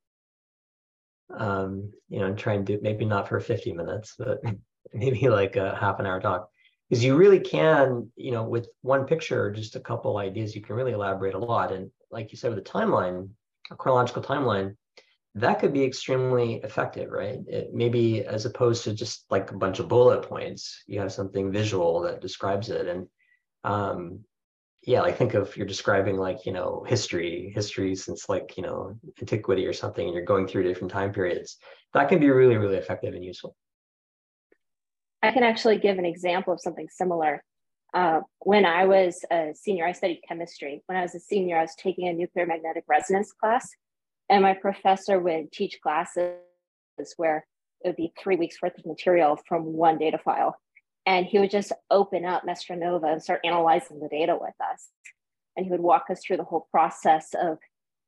S2: Um, you know, and try and do maybe not for 50 minutes, but maybe like a half an hour talk because you really can, you know, with one picture, just a couple ideas, you can really elaborate a lot. And like you said, with a timeline, a chronological timeline, that could be extremely effective, right? It, maybe as opposed to just like a bunch of bullet points, you have something visual that describes it. And um, yeah, like think of you're describing like, you know, history, history since like, you know, antiquity or something, and you're going through different time periods. That can be really, really effective and useful.
S1: I can actually give an example of something similar. Uh, when I was a senior, I studied chemistry. When I was a senior, I was taking a nuclear magnetic resonance class, and my professor would teach classes where it would be three weeks worth of material from one data file. And he would just open up Nova and start analyzing the data with us. And he would walk us through the whole process of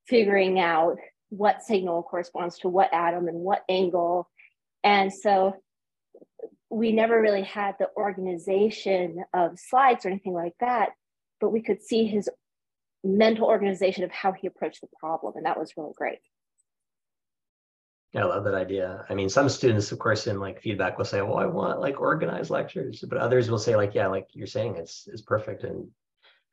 S1: figuring out what signal corresponds to what atom and what angle. And so we never really had the organization of slides or anything like that, but we could see his mental organization of how he approached the problem. And that was really great.
S2: I love that idea. I mean, some students, of course, in like feedback will say, well, I want like organized lectures, but others will say like, yeah, like you're saying, it's, it's perfect. And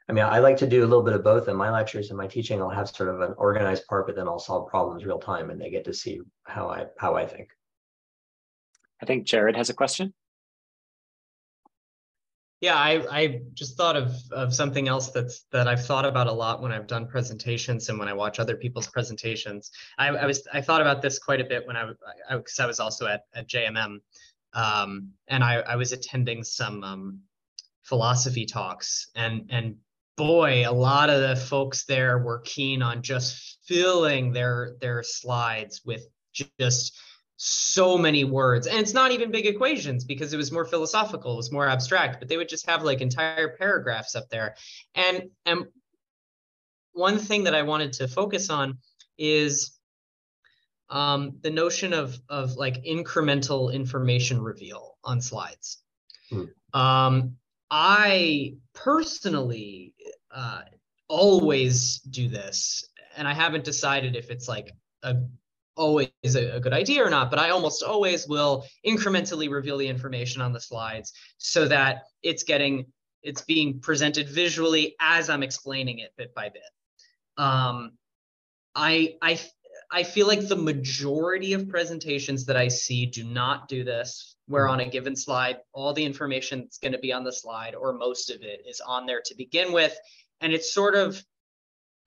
S2: I mean, I like to do a little bit of both in my lectures and my teaching. I'll have sort of an organized part, but then I'll solve problems real time and they get to see how I how I think.
S3: I think Jared has a question.
S5: Yeah, I, I just thought of, of something else that's that I've thought about a lot when I've done presentations and when I watch other people's presentations. I, I was I thought about this quite a bit when I because I, I, was also at, at JMM um, and I, I was attending some um, philosophy talks and and boy, a lot of the folks there were keen on just filling their their slides with just so many words. And it's not even big equations because it was more philosophical it was more abstract but they would just have like entire paragraphs up there. And and one thing that i wanted to focus on is um, the notion of of like incremental information reveal on slides. Hmm. um, i personally uh, always do this and i haven't decided if it's like a always a, a, good idea or not, but I almost always will incrementally reveal the information on the slides so that it's getting it's being presented visually as I'm explaining it bit by bit. Um, I I I feel like the majority of presentations that I see do not do this, where on a given slide, all the information that's going to be on the slide, or most of it, is on there to begin with. And it's sort of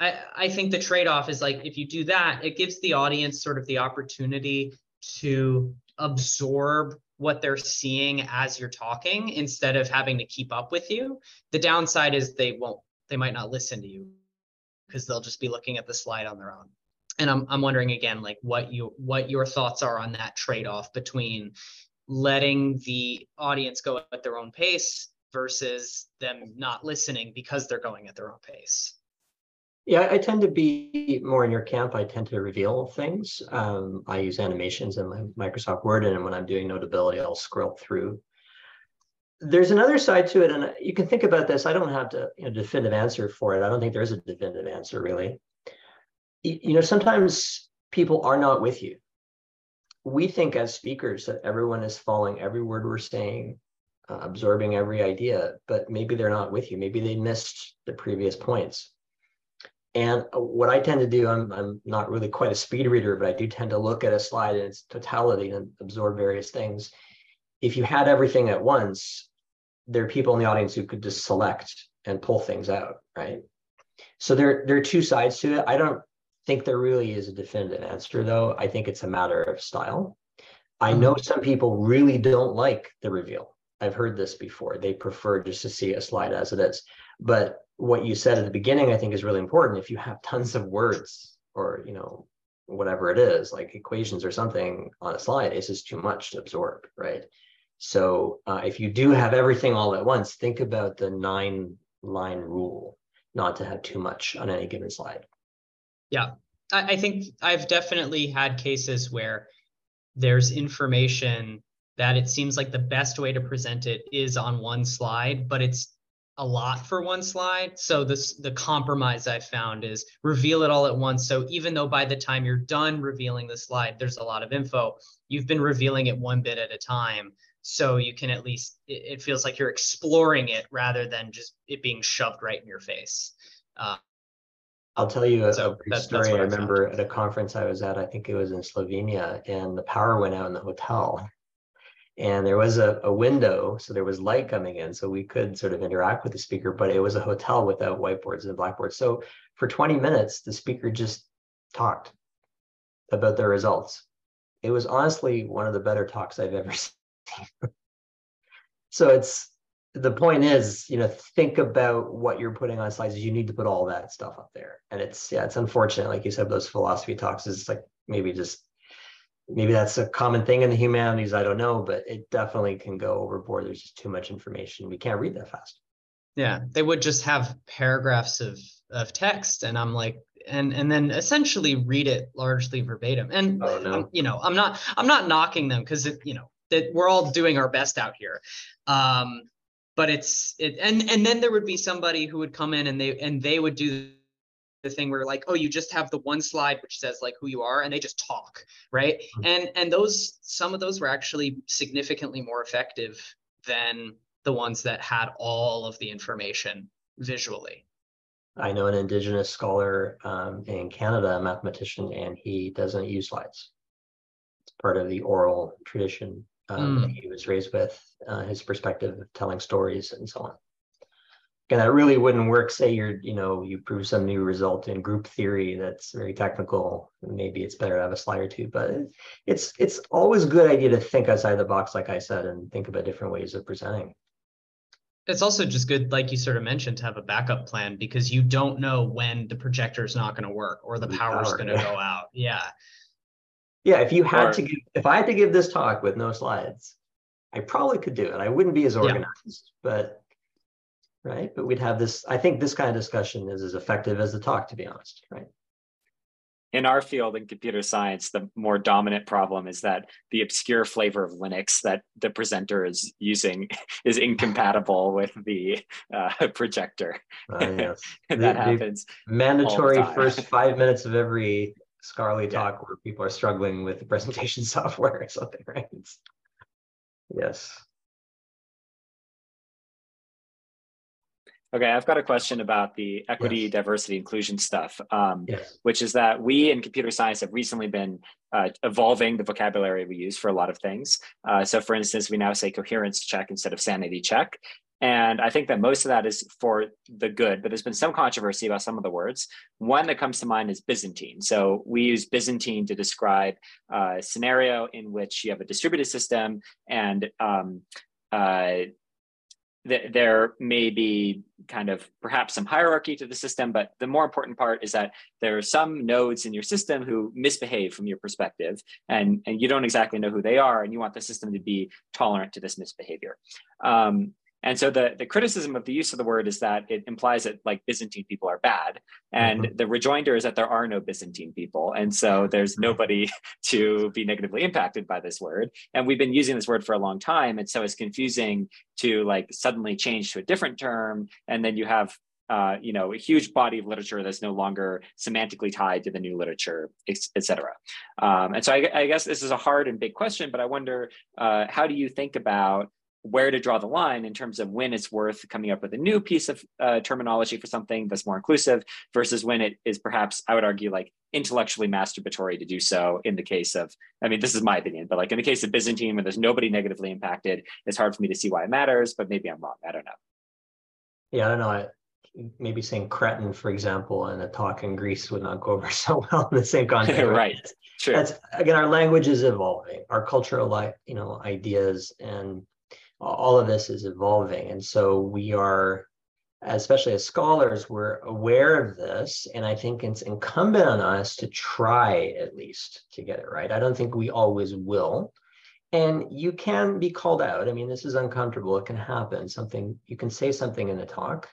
S5: I, I think the trade-off is like if you do that, it gives the audience sort of the opportunity to absorb what they're seeing as you're talking instead of having to keep up with you. The downside is they won't, they might not listen to you because they'll just be looking at the slide on their own. And I'm I'm wondering again, like what you what your thoughts are on that trade-off between letting the audience go at their own pace versus them not listening because they're going at their own pace.
S2: Yeah, I tend to be more in your camp. I tend to reveal things. Um, I use animations in my Microsoft Word, and when I'm doing Notability, I'll scroll through. There's another side to it, and you can think about this. I don't have to, you know, definitive answer for it. I don't think there is a definitive answer, really. You know, sometimes people are not with you. We think as speakers that everyone is following every word we're saying, uh, absorbing every idea, but maybe they're not with you. Maybe they missed the previous points and what I tend to do, I'm, I'm not really quite a speed reader, but I do tend to look at a slide in its totality and absorb various things. If you had everything at once, there are people in the audience who could just select and pull things out, right? So there, there are two sides to it. I don't think there really is a definitive answer, though. I think it's a matter of style. I know mm-hmm. some people really don't like the reveal. I've heard this before. They prefer just to see a slide as it is. But what you said at the beginning, I think is really important. If you have tons of words or, you know, whatever it is, like equations or something on a slide, it's just too much to absorb, right? So uh, if you do have everything all at once, think about the nine line rule, not to have too much on any given slide.
S5: Yeah, I, I think I've definitely had cases where there's information that it seems like the best way to present it is on one slide, but it's a lot for one slide. So this the compromise I found is reveal it all at once. So even though by the time you're done revealing the slide, there's a lot of info, you've been revealing it one bit at a time. So you can at least it, it feels like you're exploring it rather than just it being shoved right in your face. Uh,
S2: I'll tell you a, so a brief story. I, I remember at a conference I was at, I think it was in Slovenia, and the power went out in the hotel and there was a, a window so there was light coming in so we could sort of interact with the speaker but it was a hotel without whiteboards and blackboards. So for 20 minutes the speaker just talked about the results. It was honestly one of the better talks i've ever seen. So it's the point is you know think about what you're putting on slides you need to put all that stuff up there. And it's yeah it's unfortunate like you said those philosophy talks is like maybe just maybe that's a common thing in the humanities i don't know but it definitely can go overboard. There's just too much information. We can't read that fast.
S5: Yeah they would just have paragraphs of of text and i'm like and and then essentially read it largely verbatim. And oh, no. you know i'm not i'm not knocking them because you know that we're all doing our best out here. Um but it's it and and then there would be somebody who would come in and they and they would do the thing where like oh you just have the one slide which says like who you are and they just talk right mm-hmm. and and those some of those were actually significantly more effective than the ones that had all of the information visually
S2: I know an indigenous scholar um, in Canada, a mathematician, and he doesn't use slides. It's part of the oral tradition um, mm. he was raised with, uh, his perspective of telling stories and so on. And that really wouldn't work. Say you're, you know, you prove some new result in group theory that's very technical. Maybe it's better to have a slide or two, but it's it's always a good idea to think outside the box, like I said, and think about different ways of presenting
S5: it's also just good like you sort of mentioned to have a backup plan because you don't know when the projector is not going to work or the power is going to go out yeah
S2: yeah if you had or, to give if i had to give this talk with no slides i probably could do it i wouldn't be as organized yeah. but right but we'd have this i think this kind of discussion is as effective as the talk to be honest right
S3: in our field in computer science, the more dominant problem is that the obscure flavor of Linux that the presenter is using is incompatible with the uh, projector. Uh, yes. that the,
S2: happens. mandatory first five minutes of every Scarly talk yeah. where people are struggling with the presentation software or something, right? It's, yes.
S3: Okay, I've got a question about the equity, yes. diversity, inclusion stuff, um, yes. which is that we in computer science have recently been uh, evolving the vocabulary we use for a lot of things. Uh, so, for instance, we now say coherence check instead of sanity check. And I think that most of that is for the good, but there's been some controversy about some of the words. One that comes to mind is Byzantine. So we use Byzantine to describe a scenario in which you have a distributed system and um, uh, th- there may be kind of perhaps some hierarchy to the system, but the more important part is that there are some nodes in your system who misbehave from your perspective, and, and you don't exactly know who they are, and you want the system to be tolerant to this misbehavior. Um, and so the, the criticism of the use of the word is that it implies that like Byzantine people are bad. And mm-hmm. the rejoinder is that there are no Byzantine people. And so there's nobody to be negatively impacted by this word. And we've been using this word for a long time. And so it's confusing to like suddenly change to a different term. And then you have uh, you know, a huge body of literature that's no longer semantically tied to the new literature, et cetera. Um, and so I, I, guess this is a hard and big question, but I wonder, uh, how do you think about where to draw the line in terms of when it's worth coming up with a new piece of uh, terminology for something that's more inclusive versus when it is perhaps i would argue like intellectually masturbatory to do so in the case of i mean this is my opinion but like in the case of byzantine where there's nobody negatively impacted it's hard for me to see why it matters but maybe i'm wrong. I don't know.
S2: Yeah i don't know. I, maybe saying cretin for example in a talk in greece would not go over so well in the same context.
S3: Right. Sure.
S2: That's again, our language is evolving. Our cultural, you know, ideas and all of this is evolving. And so we are, especially as scholars, we're aware of this. And I think it's incumbent on us to try at least to get it right. I don't think we always will. And you can be called out. I mean, this is uncomfortable. It can happen. Something, you can say something in a talk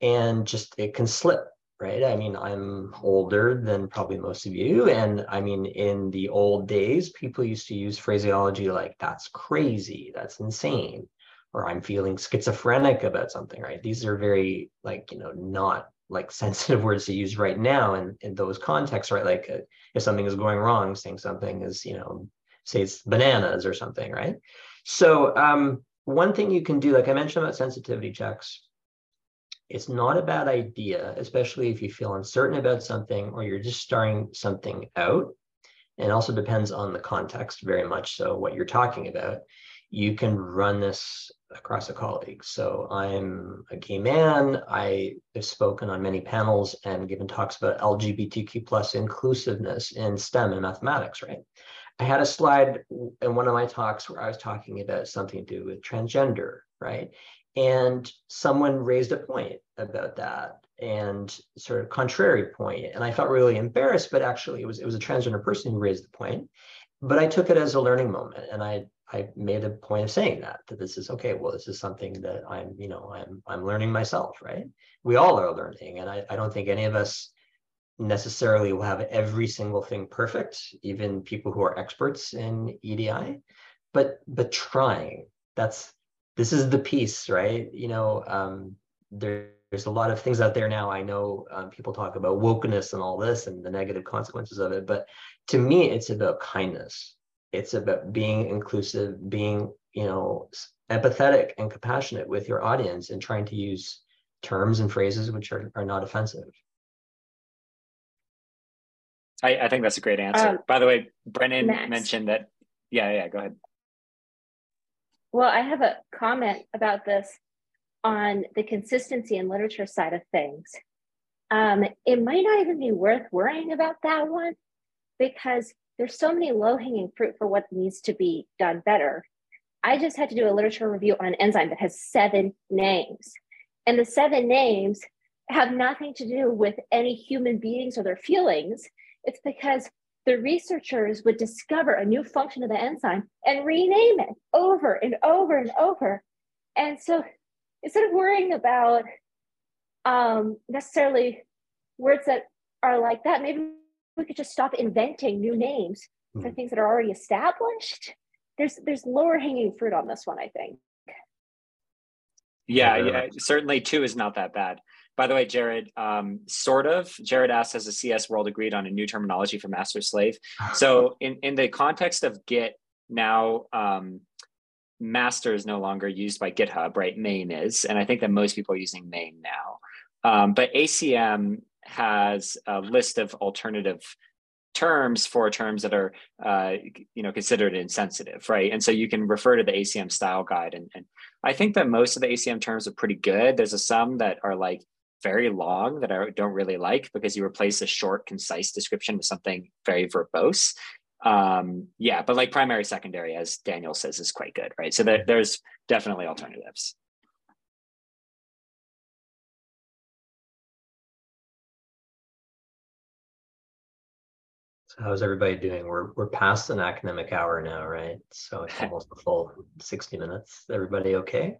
S2: and just it can slip right? I mean, I'm older than probably most of you. And I mean, in the old days, people used to use phraseology like, that's crazy, that's insane, or I'm feeling schizophrenic about something, right? These are very, like, you know, not like sensitive words to use right now in, in those contexts, right? Like, uh, if something is going wrong, saying something is, you know, say it's bananas or something, right? So, um, one thing you can do, like I mentioned about sensitivity checks, it's not a bad idea, especially if you feel uncertain about something or you're just starting something out. And also depends on the context very much. So, what you're talking about, you can run this across a colleague. So, I'm a gay man. I have spoken on many panels and given talks about LGBTQ plus inclusiveness in STEM and mathematics, right? I had a slide in one of my talks where I was talking about something to do with transgender, right? And someone raised a point about that and sort of contrary point. And i felt really embarrassed but actually it was it was a transgender person who raised the point. But i took it as a learning moment and i i made a point of saying that that this is okay well this is something that i'm you know i'm i'm learning myself right? We all are learning. And i, I don't think any of us necessarily will have every single thing perfect even people who are experts in edi but but trying that's this is the piece, right? You know, um, there, there's a lot of things out there now. I know um, people talk about wokeness and all this and the negative consequences of it, but to me, it's about kindness. It's about being inclusive, being, you know, empathetic and compassionate with your audience and trying to use terms and phrases which are, are not offensive.
S3: I, I think that's a great answer.
S1: Um,
S3: By the way, Brennan
S1: Max.
S3: mentioned that. Yeah, yeah, go ahead.
S1: Well, I have a comment about this on the consistency and literature side of things. Um, it might not even be worth worrying about that one because there's so many low-hanging fruit for what needs to be done better. I just had to do a literature review on an enzyme that has seven names. And the seven names have nothing to do with any human beings or their feelings. It's because the researchers would discover a new function of the enzyme and rename it over and over and over. And so instead of worrying about um, necessarily words that are like that, maybe we could just stop inventing new names for
S2: Mhm.
S1: things that are already established. There's there's lower hanging fruit on this one, I think.
S3: Yeah,
S2: Yeah.
S3: yeah, certainly two is not that bad. By the way, Jared, um, sort of. Jared asked, has the CS world agreed on a new terminology for master slave? So in, in the context of Git, now um, master is no longer used by GitHub, right? Main is, and I think that most people are using main now. Um, but ACM has a list of alternative terms for terms that are uh, you know considered insensitive right and so you can refer to the acm style guide and, and i think that most of the acm terms are pretty good there's a some that are like very long that i don't really like because you replace a short concise description with something very verbose um yeah but like primary secondary as daniel says is quite good right so there, there's definitely alternatives
S2: So how's everybody doing? We're we're past an academic hour now, right? So it's almost a full 60 minutes. Everybody okay?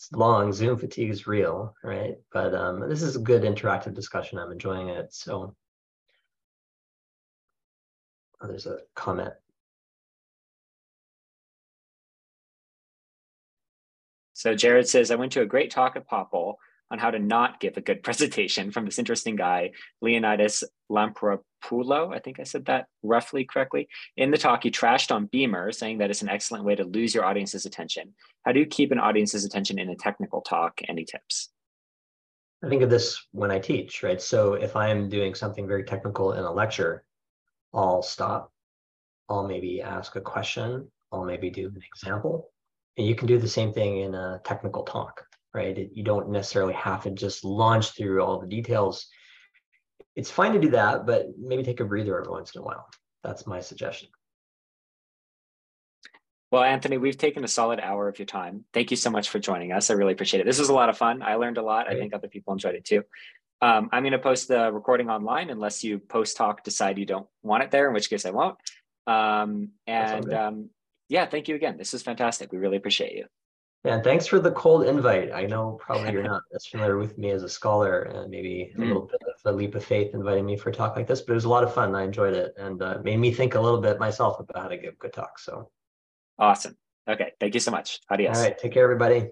S2: It's long, Zoom fatigue is real, right? But um, this is a good interactive discussion. I'm enjoying it. So oh, there's a comment.
S3: So Jared says, I went to a great talk at POPL on how to not give a good presentation from this interesting guy, Leonidas Lampropulo. I think I said that roughly correctly. In the talk, he trashed on Beamer, saying that it's an excellent way to lose your audience's attention. How do you keep an audience's attention in a technical talk? Any tips?
S2: I think of this when I teach, right? So if I'm doing something very technical in a lecture, I'll stop. I'll maybe ask a question. I'll maybe do an example. And you can do the same thing in a technical talk, right? You don't necessarily have to just launch through all the details. It's fine to do that, but maybe take a breather every once in a while. That's my suggestion.
S3: Well, Anthony, we've taken a solid hour of your time. Thank you so much for joining us. I really appreciate it. This was a lot of fun. I learned a lot. I think other people enjoyed it too. Um, I'm going to post the recording online unless you post talk decide you don't want it there, in which case I won't. Um, and um, yeah, thank you again. This is fantastic. We really appreciate you.
S2: And thanks for the cold invite. I know probably you're not as familiar with me as a scholar and maybe a
S3: Mm.
S2: little bit of a leap of faith inviting me for a talk like this, but it was a lot of fun. I enjoyed it and uh, made me think a little bit myself about how to give good talks. So,
S3: Awesome. Okay. Thank you so much. Adios.
S2: all right, take care, everybody.